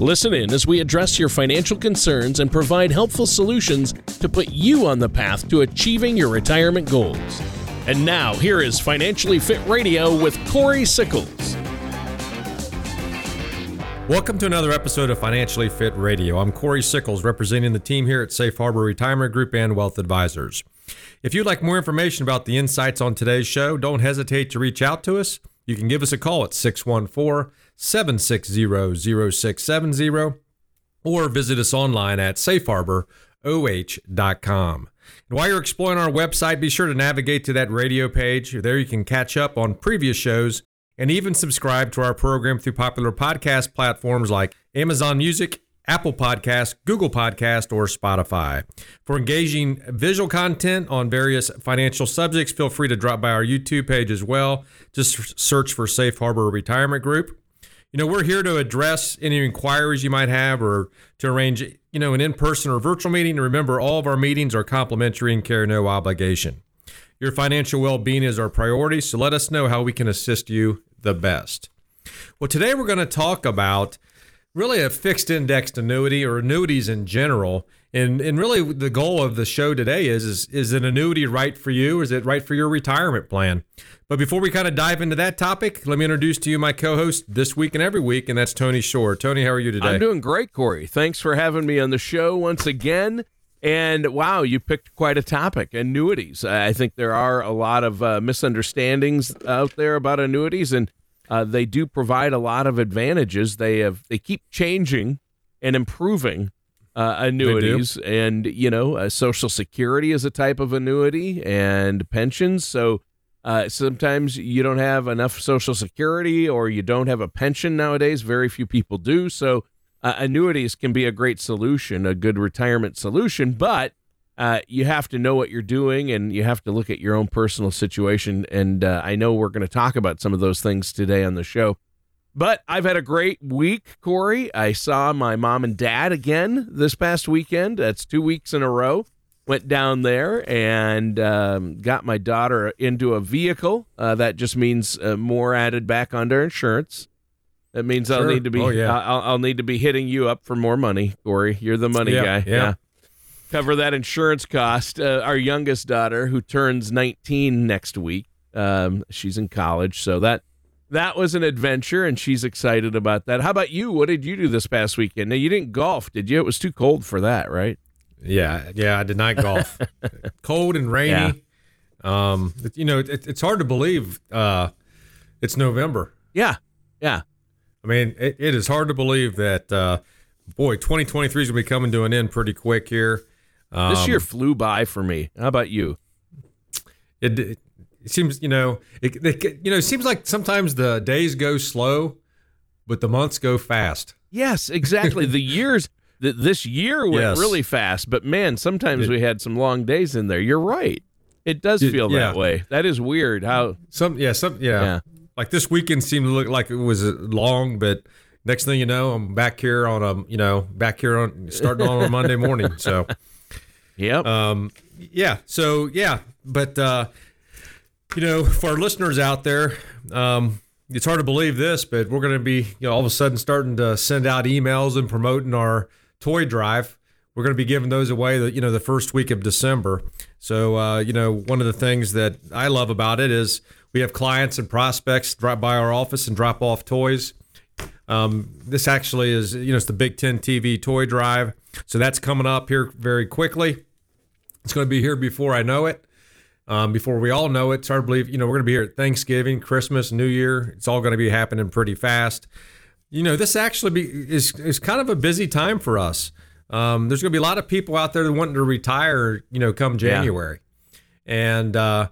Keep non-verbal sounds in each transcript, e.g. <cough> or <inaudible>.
Listen in as we address your financial concerns and provide helpful solutions to put you on the path to achieving your retirement goals. And now, here is Financially Fit Radio with Corey Sickles. Welcome to another episode of Financially Fit Radio. I'm Corey Sickles, representing the team here at Safe Harbor Retirement Group and Wealth Advisors. If you'd like more information about the insights on today's show, don't hesitate to reach out to us. You can give us a call at 614 760 0670 or visit us online at safeharboroh.com. And while you're exploring our website, be sure to navigate to that radio page. There you can catch up on previous shows and even subscribe to our program through popular podcast platforms like Amazon Music, Apple Podcast, Google Podcast, or Spotify. For engaging visual content on various financial subjects, feel free to drop by our YouTube page as well. Just search for Safe Harbor Retirement Group. You know, we're here to address any inquiries you might have or to arrange, you know, an in-person or virtual meeting. And remember, all of our meetings are complimentary and carry no obligation. Your financial well-being is our priority, so let us know how we can assist you the best. Well, today we're going to talk about really a fixed indexed annuity or annuities in general. And and really the goal of the show today is is is an annuity right for you? Is it right for your retirement plan? But before we kind of dive into that topic, let me introduce to you my co-host this week and every week, and that's Tony Shore. Tony, how are you today? I'm doing great, Corey. Thanks for having me on the show once again. And wow, you picked quite a topic annuities. I think there are a lot of uh, misunderstandings out there about annuities, and uh, they do provide a lot of advantages. They have they keep changing and improving uh, annuities, and you know, uh, Social Security is a type of annuity, and pensions. So uh, sometimes you don't have enough Social Security or you don't have a pension nowadays. Very few people do. So uh, annuities can be a great solution, a good retirement solution, but uh, you have to know what you're doing and you have to look at your own personal situation. And uh, I know we're going to talk about some of those things today on the show. But I've had a great week, Corey. I saw my mom and dad again this past weekend. That's two weeks in a row went down there and um, got my daughter into a vehicle. Uh, that just means uh, more added back under insurance. That means sure. I'll need to be. Oh, yeah. I'll, I'll, need to be hitting you up for more money, Corey. You're the money yeah, guy. Yeah. yeah. Cover that insurance cost. Uh, our youngest daughter, who turns 19 next week, um, she's in college, so that that was an adventure, and she's excited about that. How about you? What did you do this past weekend? Now you didn't golf, did you? It was too cold for that, right? Yeah, yeah, I did not golf. <laughs> Cold and rainy. Yeah. Um, you know, it, it's hard to believe uh, it's November. Yeah, yeah. I mean, it, it is hard to believe that. Uh, boy, 2023 is gonna be coming to an end pretty quick here. Um, this year flew by for me. How about you? It, it, seems, you know, it, it, you know, it seems like sometimes the days go slow, but the months go fast. Yes, exactly. the <laughs> years th- this year went yes. really fast, but man, sometimes it, we had some long days in there. You're right. It does feel yeah. that way. That is weird. How some yeah some yeah. yeah. Like this weekend seemed to look like it was long, but next thing you know, I'm back here on a you know back here on starting on a Monday morning. So <laughs> yeah, um, yeah. So yeah, but uh, you know, for our listeners out there, um, it's hard to believe this, but we're going to be you know all of a sudden starting to send out emails and promoting our toy drive. We're going to be giving those away, the, you know, the first week of December. So, uh, you know, one of the things that I love about it is we have clients and prospects drop by our office and drop off toys. Um, this actually is, you know, it's the Big Ten TV toy drive. So that's coming up here very quickly. It's going to be here before I know it. Um, before we all know it, it's hard to believe, you know, we're going to be here at Thanksgiving, Christmas, New Year. It's all going to be happening pretty fast. You know, this actually be, is is kind of a busy time for us. Um, there's going to be a lot of people out there wanting to retire. You know, come January, yeah. and uh,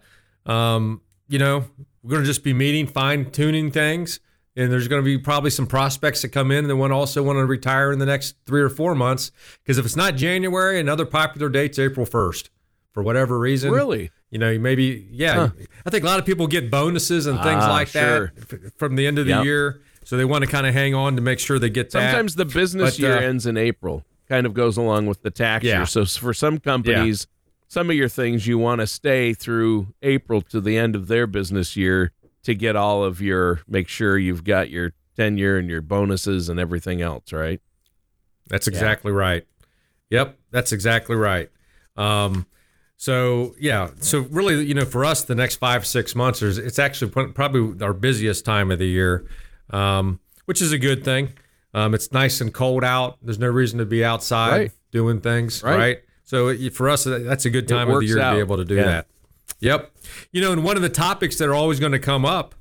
um, you know, we're going to just be meeting, fine tuning things. And there's going to be probably some prospects that come in that want also want to retire in the next three or four months. Because if it's not January, another popular date's April 1st for whatever reason. Really? You know, maybe yeah. Huh. I think a lot of people get bonuses and things Ah, like sure. that f- from the end of the Yep. year, so they want to kind of hang on to make sure they get that. Sometimes the business But, year uh, ends in April, kind of goes along with the tax Yeah. year. So for some companies, some of your things you want to stay through April to the end of their business year to get all of your, make sure you've got your tenure and your bonuses and everything else, right? That's exactly right. Yep, that's exactly right. Um, so yeah, so really, you know, for us, the next five six months is it's actually probably our busiest time of the year, um, which is a good thing. Um, it's nice and cold out. There's no reason to be outside Right. doing things, Right. right? So it, for us, that's a good time of the year to be able to do Yeah. that. Yep. You know, and one of the topics that are always going to come up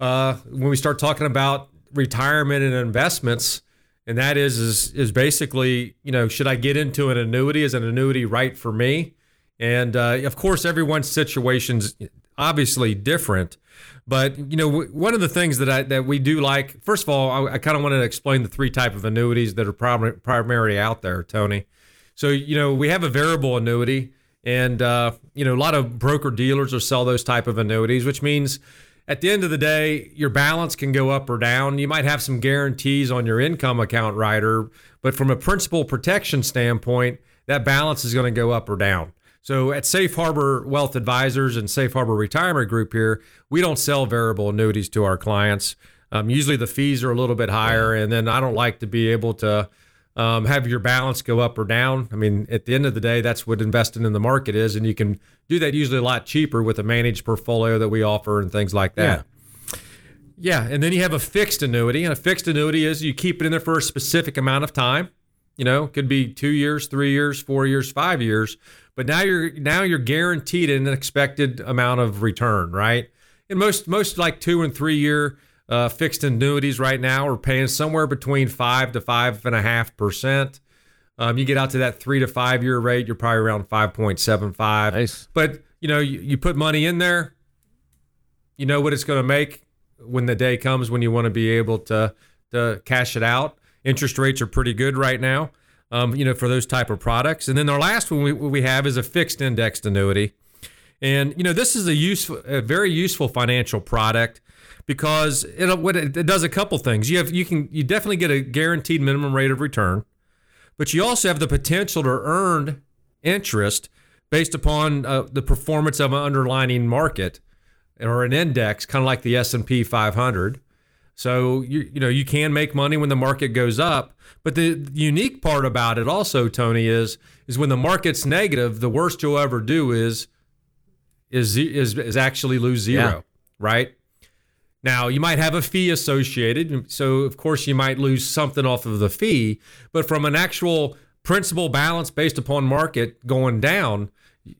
uh, when we start talking about retirement and investments, and that is is is basically you know should I get into an annuity? Is an annuity right for me? And uh, of course, everyone's situation's obviously different. But you know, w- one of the things that I that we do like, first of all, I, I kind of wanted to explain the three type of annuities that are prim- primarily out there, Tony. So you know, we have a variable annuity, and uh, you know, a lot of broker dealers will sell those type of annuities, which means at the end of the day, your balance can go up or down. You might have some guarantees on your income account rider, but from a principal protection standpoint, that balance is going to go up or down. So at Safe Harbor Wealth Advisors and Safe Harbor Retirement Group here, we don't sell variable annuities to our clients. Um, usually the fees are a little bit higher, and then I don't like to be able to um, have your balance go up or down. I mean, at the end of the day, that's what investing in the market is, and you can do that usually a lot cheaper with a managed portfolio that we offer and things like that. Yeah, yeah, and then you have a fixed annuity, and a fixed annuity is you keep it in there for a specific amount of time. You know, it could be two years, three years, four years, five years. But now you're now you're guaranteed an expected amount of return, right? And most most like two and three year uh, fixed annuities right now are paying somewhere between five to five and a half percent. Um, you get out to that three to five year rate, you're probably around five point seven five. Nice. But you know, you, you put money in there, you know what it's going to make when the day comes when you want to be able to to cash it out. Interest rates are pretty good right now, um, you know, for those type of products. And then our last one we, we have is a fixed indexed annuity, and you know this is a useful, a very useful financial product because it what it, does a couple things. You have you can you definitely get a guaranteed minimum rate of return, but you also have the potential to earn interest based upon uh, the performance of an underlying market or an index, kind of like the S and P 500. So you you know you can make money when the market goes up, but the, the unique part about it also, Tony, is is when the market's negative, the worst you'll ever do is is is, is actually lose zero, Yeah. right? Now you might have a fee associated, so of course you might lose something off of the fee, but from an actual principal balance based upon market going down,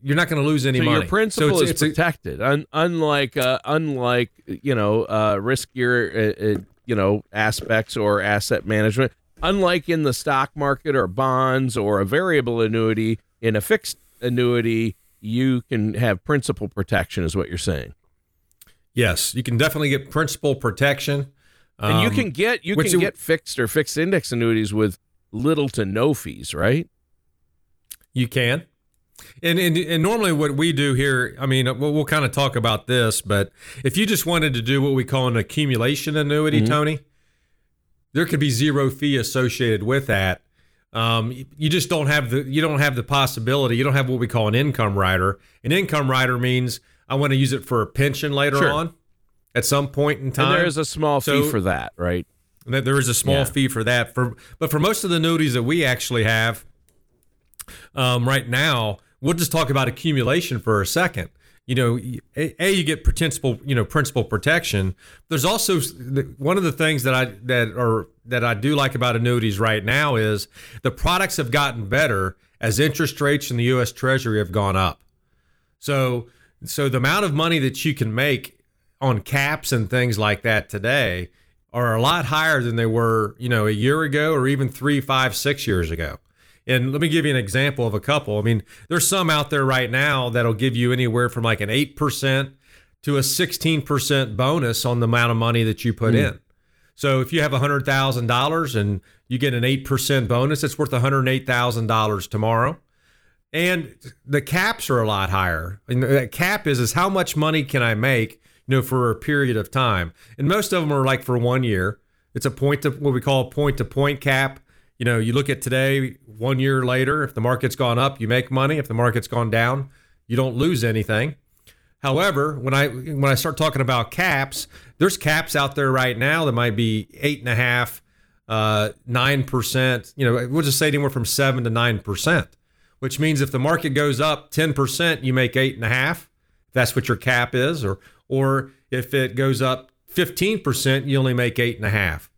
you're not going to lose any So money. your principal it's- is it's a- protected, Un- unlike uh, unlike you know uh, riskier uh, uh, you know aspects or asset management. Unlike in the stock market or bonds or a variable annuity, in a fixed annuity, you can have principal protection, is what you're saying. Yes, you can definitely get principal protection. And you Um, can get you can get fixed or fixed index annuities with little to no fees, right? You can. And, and and normally what we do here, I mean, we'll, we'll kind of talk about this, but if you just wanted to do what we call an accumulation annuity, Mm-hmm. Tony, there could be zero fee associated with that. Um, you just don't have the you don't have the possibility. You don't have what we call an income rider. An income rider means I want to use it for a pension later Sure. on, at some point in time. And there is a small fee for that, right? There is a small Yeah. fee for that. For but for most of the annuities that we actually have um, right now, we'll just talk about accumulation for a second. You know, a, a you get principal, you know, principal protection. There's also one of the things that I that are that I do like about annuities right now is the products have gotten better as interest rates in the U.S. Treasury have gone up. So so the amount of money that you can make on caps and things like that today are a lot higher than they were, you know, a year ago or even three, five, six years ago. And let me give you an example of a couple. I mean, there's some out there right now that'll give you anywhere from like an 8% to a 16% bonus on the amount of money that you put hmm. in. So if you have $100,000 and you get an 8% bonus, it's worth $108,000 tomorrow. And the caps are a lot higher. And that cap is is how much money can I make, you know, for a period of time. And most of them are like for one year. It's a point to what we call point to point cap. You know, you look at today, one year later, if the market's gone up, you make money. If the market's gone down, you don't lose anything. However, when I when I start talking about caps, there's caps out there right now that might be eight and a half, uh, nine percent. You know, we'll just say anywhere from seven to nine percent, which means if the market goes up ten percent, you make eight and a half. That's what your cap is, or or if it goes up fifteen percent, you only make eight and a half.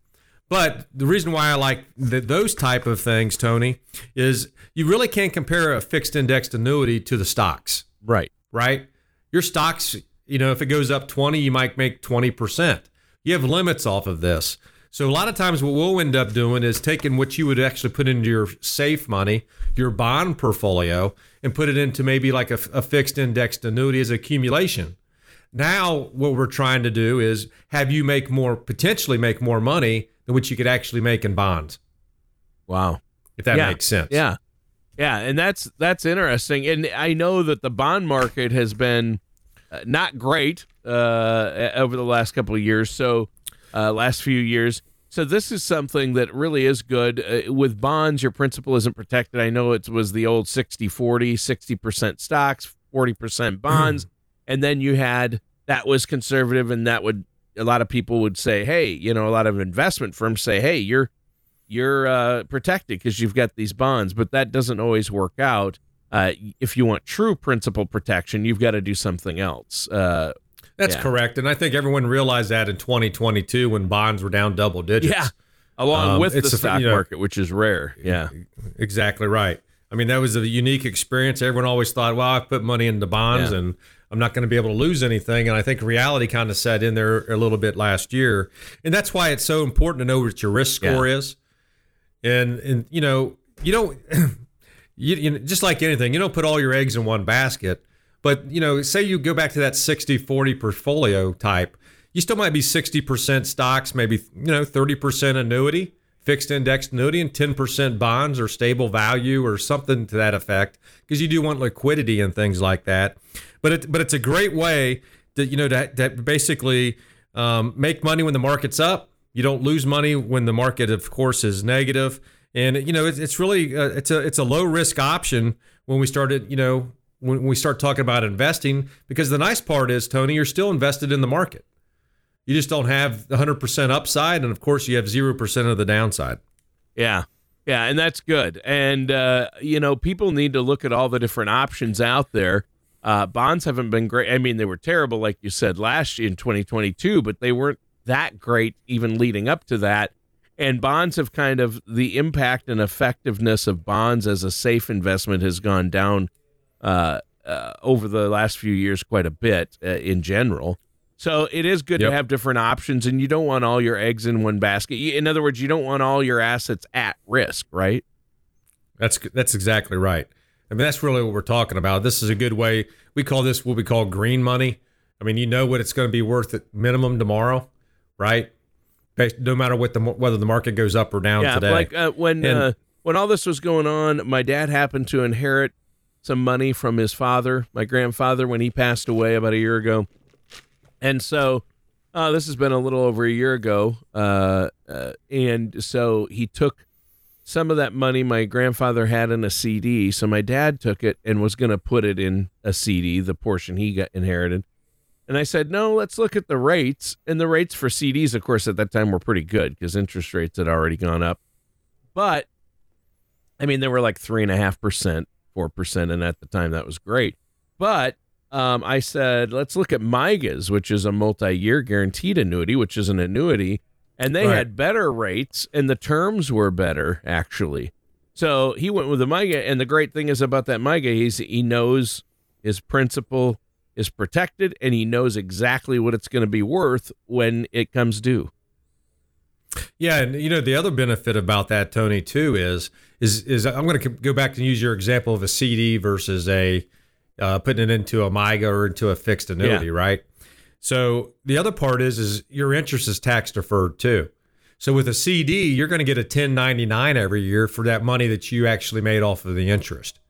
But the reason why I like the, those type of things, Tony, is you really can't compare a fixed indexed annuity to the stocks. Right. Right your stocks, you know, if it goes up 20, you might make 20%. You have limits off of this. So a lot of times what we'll end up doing is taking what you would actually put into your safe money, your bond portfolio, and put it into maybe like a, a fixed indexed annuity as accumulation. Now what we're trying to do is have you make more potentially make more money than what you could actually make in bonds. Wow. If that yeah. makes sense. Yeah. Yeah, and that's that's interesting. And I know that the bond market has been uh, not great uh, over the last couple of years. So, uh, last few years. So this is something that really is good. Uh, with bonds, your principal isn't protected. I know it was the old 60 40, 60% stocks, 40% bonds. <clears throat> and then you had that was conservative, and that would, a lot of people would say, hey, you know, a lot of investment firms say, hey, you're, you're uh, protected because you've got these bonds, but that doesn't always work out. Uh, if you want true principal protection, you've got to do something else. Uh, That's yeah. correct, and I think everyone realized that in 2022 when bonds were down double digits. Yeah, along Um, with the stock you know- market, which is rare. Yeah, exactly right. I mean, that was a unique experience. Everyone always thought, "Well, I've put money into bonds, Yeah. and I'm not going to be able to lose anything." And I think reality kind of set in there a little bit last year, and that's why it's so important to know what your risk score is. And and you know, you don't <clears throat> you, you know, just like anything, you don't put all your eggs in one basket. But you know, say you go back to that 60-40 portfolio type, you still might be 60% stocks, maybe you know, 30% annuity, fixed indexed annuity, and 10% bonds or stable value or something to that effect, because you do want liquidity and things like that. But it, but it's a great way to you know to, to basically um, make money when the market's up. You don't lose money when the market, of course, is negative. And you know, it's, it's really uh, it's a it's a low risk option when we started. You know, when we start talking about investing, because the nice part is, Tony, you're still invested in the market. You just don't have 100% upside, and of course, you have zero percent of the downside. yeah, yeah, and that's good. And uh, you know, people need to look at all the different options out there. Uh, bonds haven't been great. I mean, they were terrible, like you said last year in 2022, but they weren't that great even leading up to that. And bonds have kind of the impact and effectiveness of bonds as a safe investment has gone down uh, uh, over the last few years quite a bit uh, in general. So it is good Yep. to have different options, and you don't want all your eggs in one basket. In other words, you don't want all your assets at risk, right? That's that's exactly right. I mean, that's really what we're talking about. This is a good way. We call this what we call green money. I mean, you know what it's going to be worth at minimum tomorrow, right? No matter what the whether the market goes up or down yeah, today. like uh, when And- uh, when all this was going on, my dad happened to inherit some money from his father, my grandfather, when he passed away about a year ago, and so uh, this has been a little over a year ago, uh, uh, and so he took some of that money my grandfather had in a CD. So my dad took it and was going to put it in a CD, the portion he got inherited. And I said, no, let's look at the rates. And the rates for CDs, of course, at that time were pretty good because interest rates had already gone up. But I mean, they were like three and a half percent, four percent, and at the time that was great. But um, I said, let's look at MYGAs, which is a multi-year guaranteed annuity, which is an annuity, and they Right. had better rates, and the terms were better actually. So he went with the MIGA, and the great thing is about that MYGA, he's he knows his principal is protected, and he knows exactly what it's going to be worth when it comes due. Yeah, and you know the other benefit about that, Tony, too, is is is I'm going to go back and use your example of a CD versus a uh, putting it into a MYGA or into a fixed annuity, right? So the other part is is your interest is tax deferred too. So with a CD, you're going to get a 1099 every year for that money that you actually made off of the interest.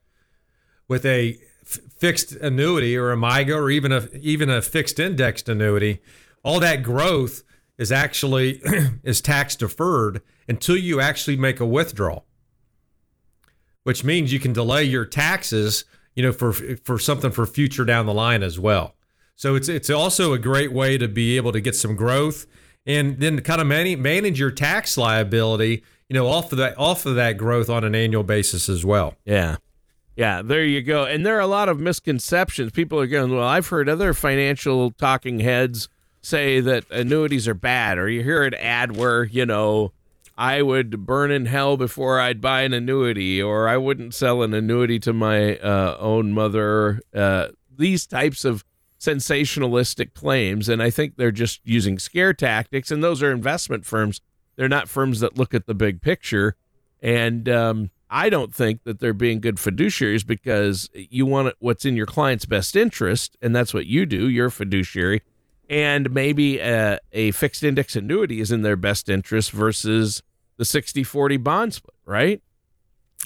with a f- fixed annuity or a MYGA or even a even a fixed indexed annuity, all that growth is actually <clears throat> is tax deferred until you actually make a withdrawal. Which means you can delay your taxes, you know, for for something for future down the line as well. So it's it's also a great way to be able to get some growth and then kind of manage, manage your tax liability, you know, off of that off of that growth on an annual basis as well. Yeah. Yeah, there you go. And there are a lot of misconceptions. People are going, well, I've heard other financial talking heads say that annuities are bad, or you hear an ad where, you know, I would burn in hell before I'd buy an annuity, or I wouldn't sell an annuity to my uh, own mother. Uh, these types of sensationalistic claims. And I think they're just using scare tactics. And those are investment firms. They're not firms that look at the big picture. And um, I don't think that they're being good fiduciaries because you want what's in your client's best interest. And that's what you do. You're a fiduciary. And maybe a, a fixed index annuity is in their best interest versus the 60 40 bond split, right?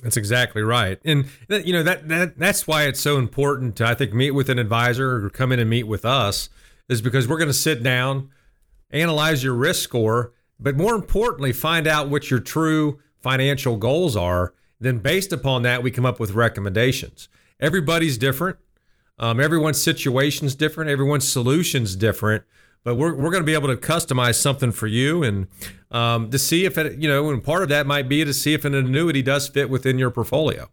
That's exactly right, and you know that that that's why it's so important to I think meet with an advisor or come in and meet with us is because we're going to sit down, analyze your risk score, but more importantly, find out what your true financial goals are. Then, based upon that, we come up with recommendations. Everybody's different. Um, everyone's situation's different. Everyone's solution's different but we're, we're going to be able to customize something for you and um, to see if it, you know, and part of that might be to see if an annuity does fit within your portfolio.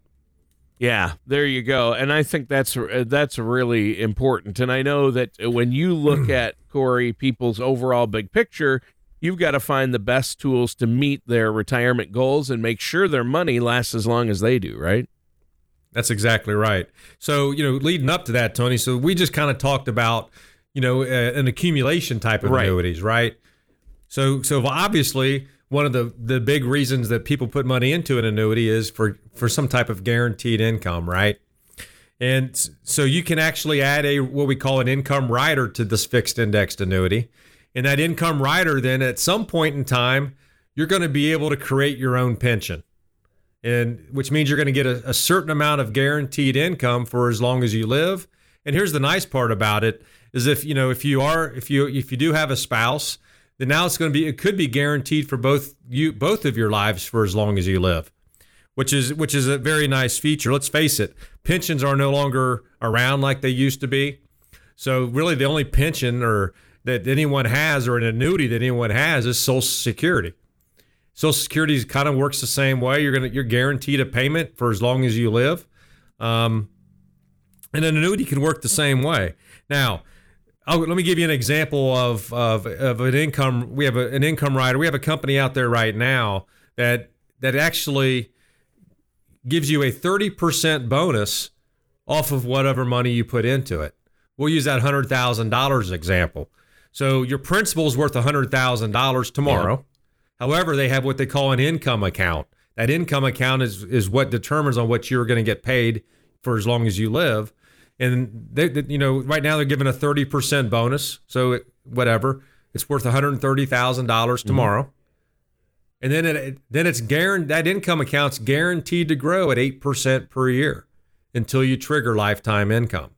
Yeah, there you go. And I think that's that's really important. And I know that when you look <clears throat> at Corey people's overall big picture, you've got to find the best tools to meet their retirement goals and make sure their money lasts as long as they do, right? That's exactly right. So, you know, leading up to that, Tony, so we just kind of talked about you know, uh, an accumulation type of right. annuities, right? So, so obviously, one of the the big reasons that people put money into an annuity is for for some type of guaranteed income, right? And so you can actually add a what we call an income rider to this fixed indexed annuity. And that income rider then at some point in time, you're going to be able to create your own pension. And which means you're going to get a, a certain amount of guaranteed income for as long as you live. And here's the nice part about it is if you know if you are if you if you do have a spouse, then now it's going to be it could be guaranteed for both you both of your lives for as long as you live, which is which is a very nice feature. Let's face it, pensions are no longer around like they used to be. So really, the only pension or that anyone has or an annuity that anyone has is Social Security. Social Security kind of works the same way. You're gonna you're guaranteed a payment for as long as you live, um, and an annuity can work the same way. Now, Oh, let me give you an example of, of, of an income. We have a, an income rider. We have a company out there right now that that actually gives you a 30% bonus off of whatever money you put into it. We'll use that $100,000 example. So your principal is worth $100,000 tomorrow. Yeah. However, they have what they call an income account. That income account is, is what determines on what you're going to get paid for as long as you live and they, they, you know right now they're giving a 30% bonus so it, whatever it's worth $130000 mm-hmm. tomorrow mm-hmm. and then it, then it's guaranteed that income account's guaranteed to grow at 8% per year until you trigger lifetime income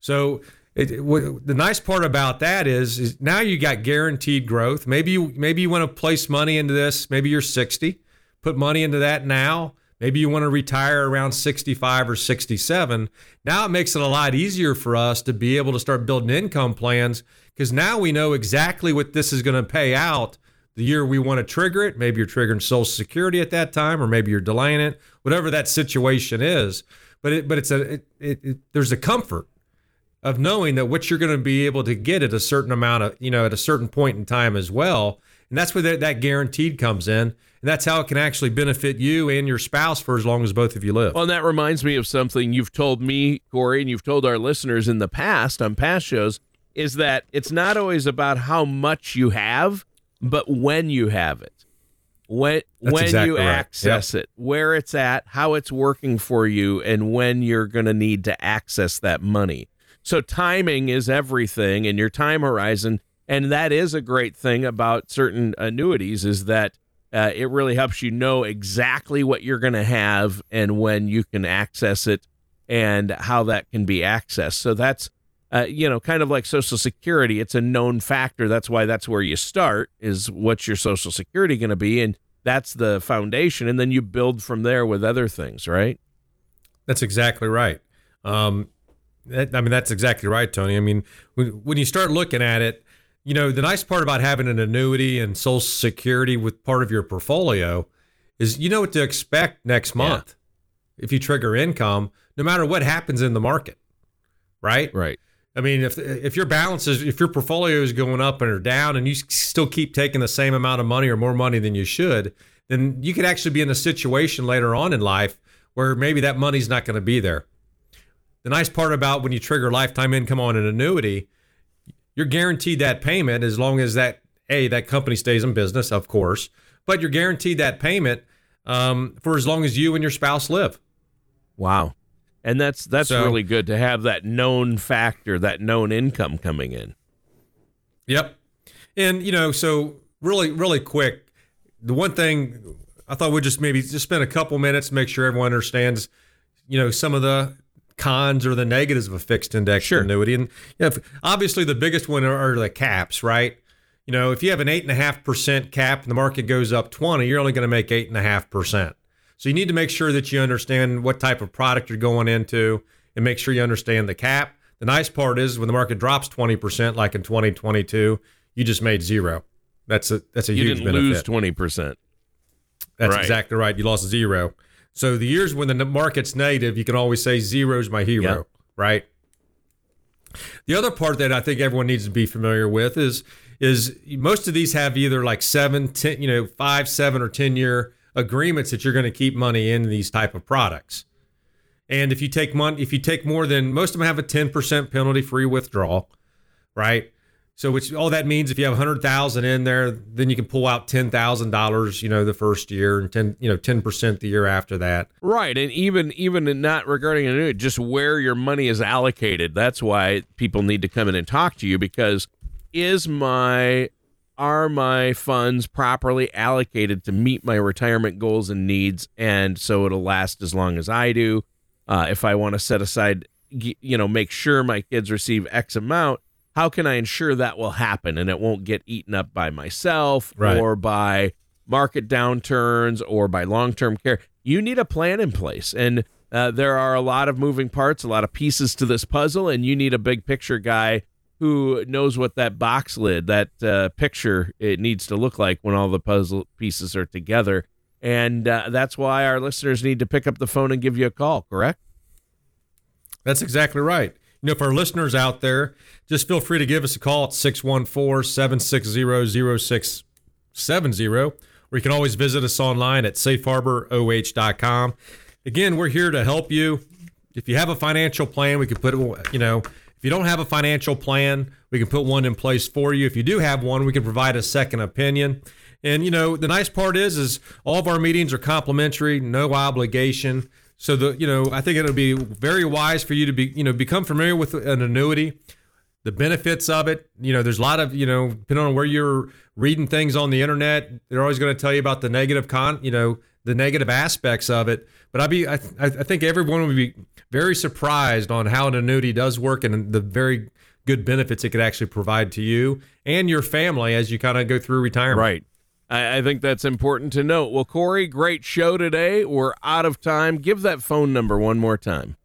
so it, it, the nice part about that is, is now you got guaranteed growth maybe you maybe you want to place money into this maybe you're 60 put money into that now Maybe you want to retire around 65 or 67. Now it makes it a lot easier for us to be able to start building income plans because now we know exactly what this is going to pay out the year we want to trigger it. Maybe you're triggering Social Security at that time, or maybe you're delaying it, whatever that situation is. But it, but it's a it, it, it, there's a comfort of knowing that what you're going to be able to get at a certain amount of you know at a certain point in time as well, and that's where that, that guaranteed comes in. And that's how it can actually benefit you and your spouse for as long as both of you live. Well, and that reminds me of something you've told me, Corey, and you've told our listeners in the past on past shows is that it's not always about how much you have, but when you have it. When That's when exactly you access yep. it, where it's at, how it's working for you, and when you're going to need to access that money. So timing is everything, and your time horizon, and that is a great thing about certain annuities is that uh, it really helps you know exactly what you're going to have and when you can access it and how that can be accessed. So that's uh, you know, kind of like Social Security, it's a known factor. That's why that's where you start is what's your Social Security going to be, and that's the foundation, and then you build from there with other things, right? That's exactly right. Um, that, I mean, that's exactly right, Tony. I mean, when, when you start looking at it, you know, the nice part about having an annuity and Social Security with part of your portfolio is you know what to expect next month yeah. if you trigger income, no matter what happens in the market, right? Right. I mean, if if your balance is if your portfolio is going up and or down, and you still keep taking the same amount of money or more money than you should, then you could actually be in a situation later on in life where maybe that money's not going to be there. The nice part about when you trigger lifetime income on an annuity, you're guaranteed that payment as long as that a that company stays in business, of course, but you're guaranteed that payment um, for as long as you and your spouse live. Wow and that's that's so, really good to have that known factor, that known income coming in. Yep, and you know, so really, really quick, the one thing I thought we'd just maybe just spend a couple minutes make sure everyone understands, you know, some of the cons or the negatives of a fixed index sure. annuity, and you know, obviously the biggest one are, are the caps, right? You know, if you have an eight and a half percent cap and the market goes up twenty, you're only going to make eight and a half percent. So you need to make sure that you understand what type of product you're going into and make sure you understand the cap. The nice part is when the market drops 20%, like in 2022, you just made zero. That's a that's a you huge didn't benefit. lose 20%. That's right. exactly right. You lost zero. So the years when the market's negative, you can always say zero's my hero, yep. right? The other part that I think everyone needs to be familiar with is is most of these have either like seven, ten, you know, five, seven, or ten year agreements that you're going to keep money in these type of products. And if you take money, if you take more than most of them have a 10% penalty free withdrawal, right? So which all that means if you have 100,000 in there, then you can pull out $10,000, you know, the first year and 10, you know, 10% the year after that. Right. And even even not regarding just where your money is allocated. That's why people need to come in and talk to you because is my are my funds properly allocated to meet my retirement goals and needs and so it'll last as long as i do uh, if i want to set aside you know make sure my kids receive x amount how can i ensure that will happen and it won't get eaten up by myself right. or by market downturns or by long-term care you need a plan in place and uh, there are a lot of moving parts a lot of pieces to this puzzle and you need a big picture guy who knows what that box lid, that uh, picture, it needs to look like when all the puzzle pieces are together. And uh, that's why our listeners need to pick up the phone and give you a call, correct? That's exactly right. You know, for our listeners out there, just feel free to give us a call at 614 760 0670, or you can always visit us online at safeharboroh.com. Again, we're here to help you. If you have a financial plan, we can put it, you know, if you don't have a financial plan, we can put one in place for you. If you do have one, we can provide a second opinion. And you know, the nice part is is all of our meetings are complimentary, no obligation. So the you know, I think it'll be very wise for you to be, you know, become familiar with an annuity, the benefits of it. You know, there's a lot of, you know, depending on where you're reading things on the internet, they're always going to tell you about the negative con, you know, the negative aspects of it. But I'd be, I, I think everyone would be very surprised on how an annuity does work and the very good benefits it could actually provide to you and your family as you kind of go through retirement. Right. I, I think that's important to note. Well, Corey, great show today. We're out of time. Give that phone number one more time.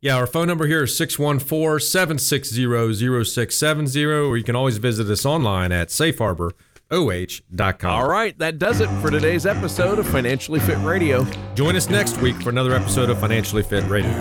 Yeah, our phone number here is 614 760 0670, or you can always visit us online at Safe Harbor oh.com. All right, that does it for today's episode of Financially Fit Radio. Join us next week for another episode of Financially Fit Radio.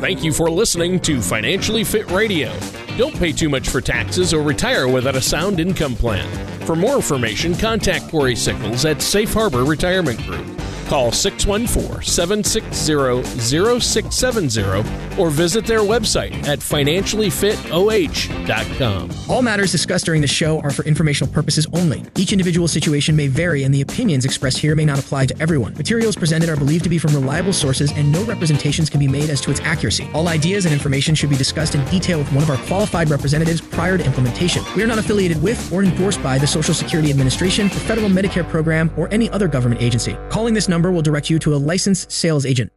Thank you for listening to Financially Fit Radio. Don't pay too much for taxes or retire without a sound income plan. For more information, contact Corey Sickles at Safe Harbor Retirement Group. Call 614 760 0670 or visit their website at financiallyfitoh.com. All matters discussed during the show are for informational purposes only. Each individual situation may vary, and the opinions expressed here may not apply to everyone. Materials presented are believed to be from reliable sources, and no representations can be made as to its accuracy. All ideas and information should be discussed in detail with one of our qualified representatives prior to implementation. We are not affiliated with or endorsed by the Social Security Administration, the Federal Medicare Program, or any other government agency. Calling this number number will direct you to a licensed sales agent.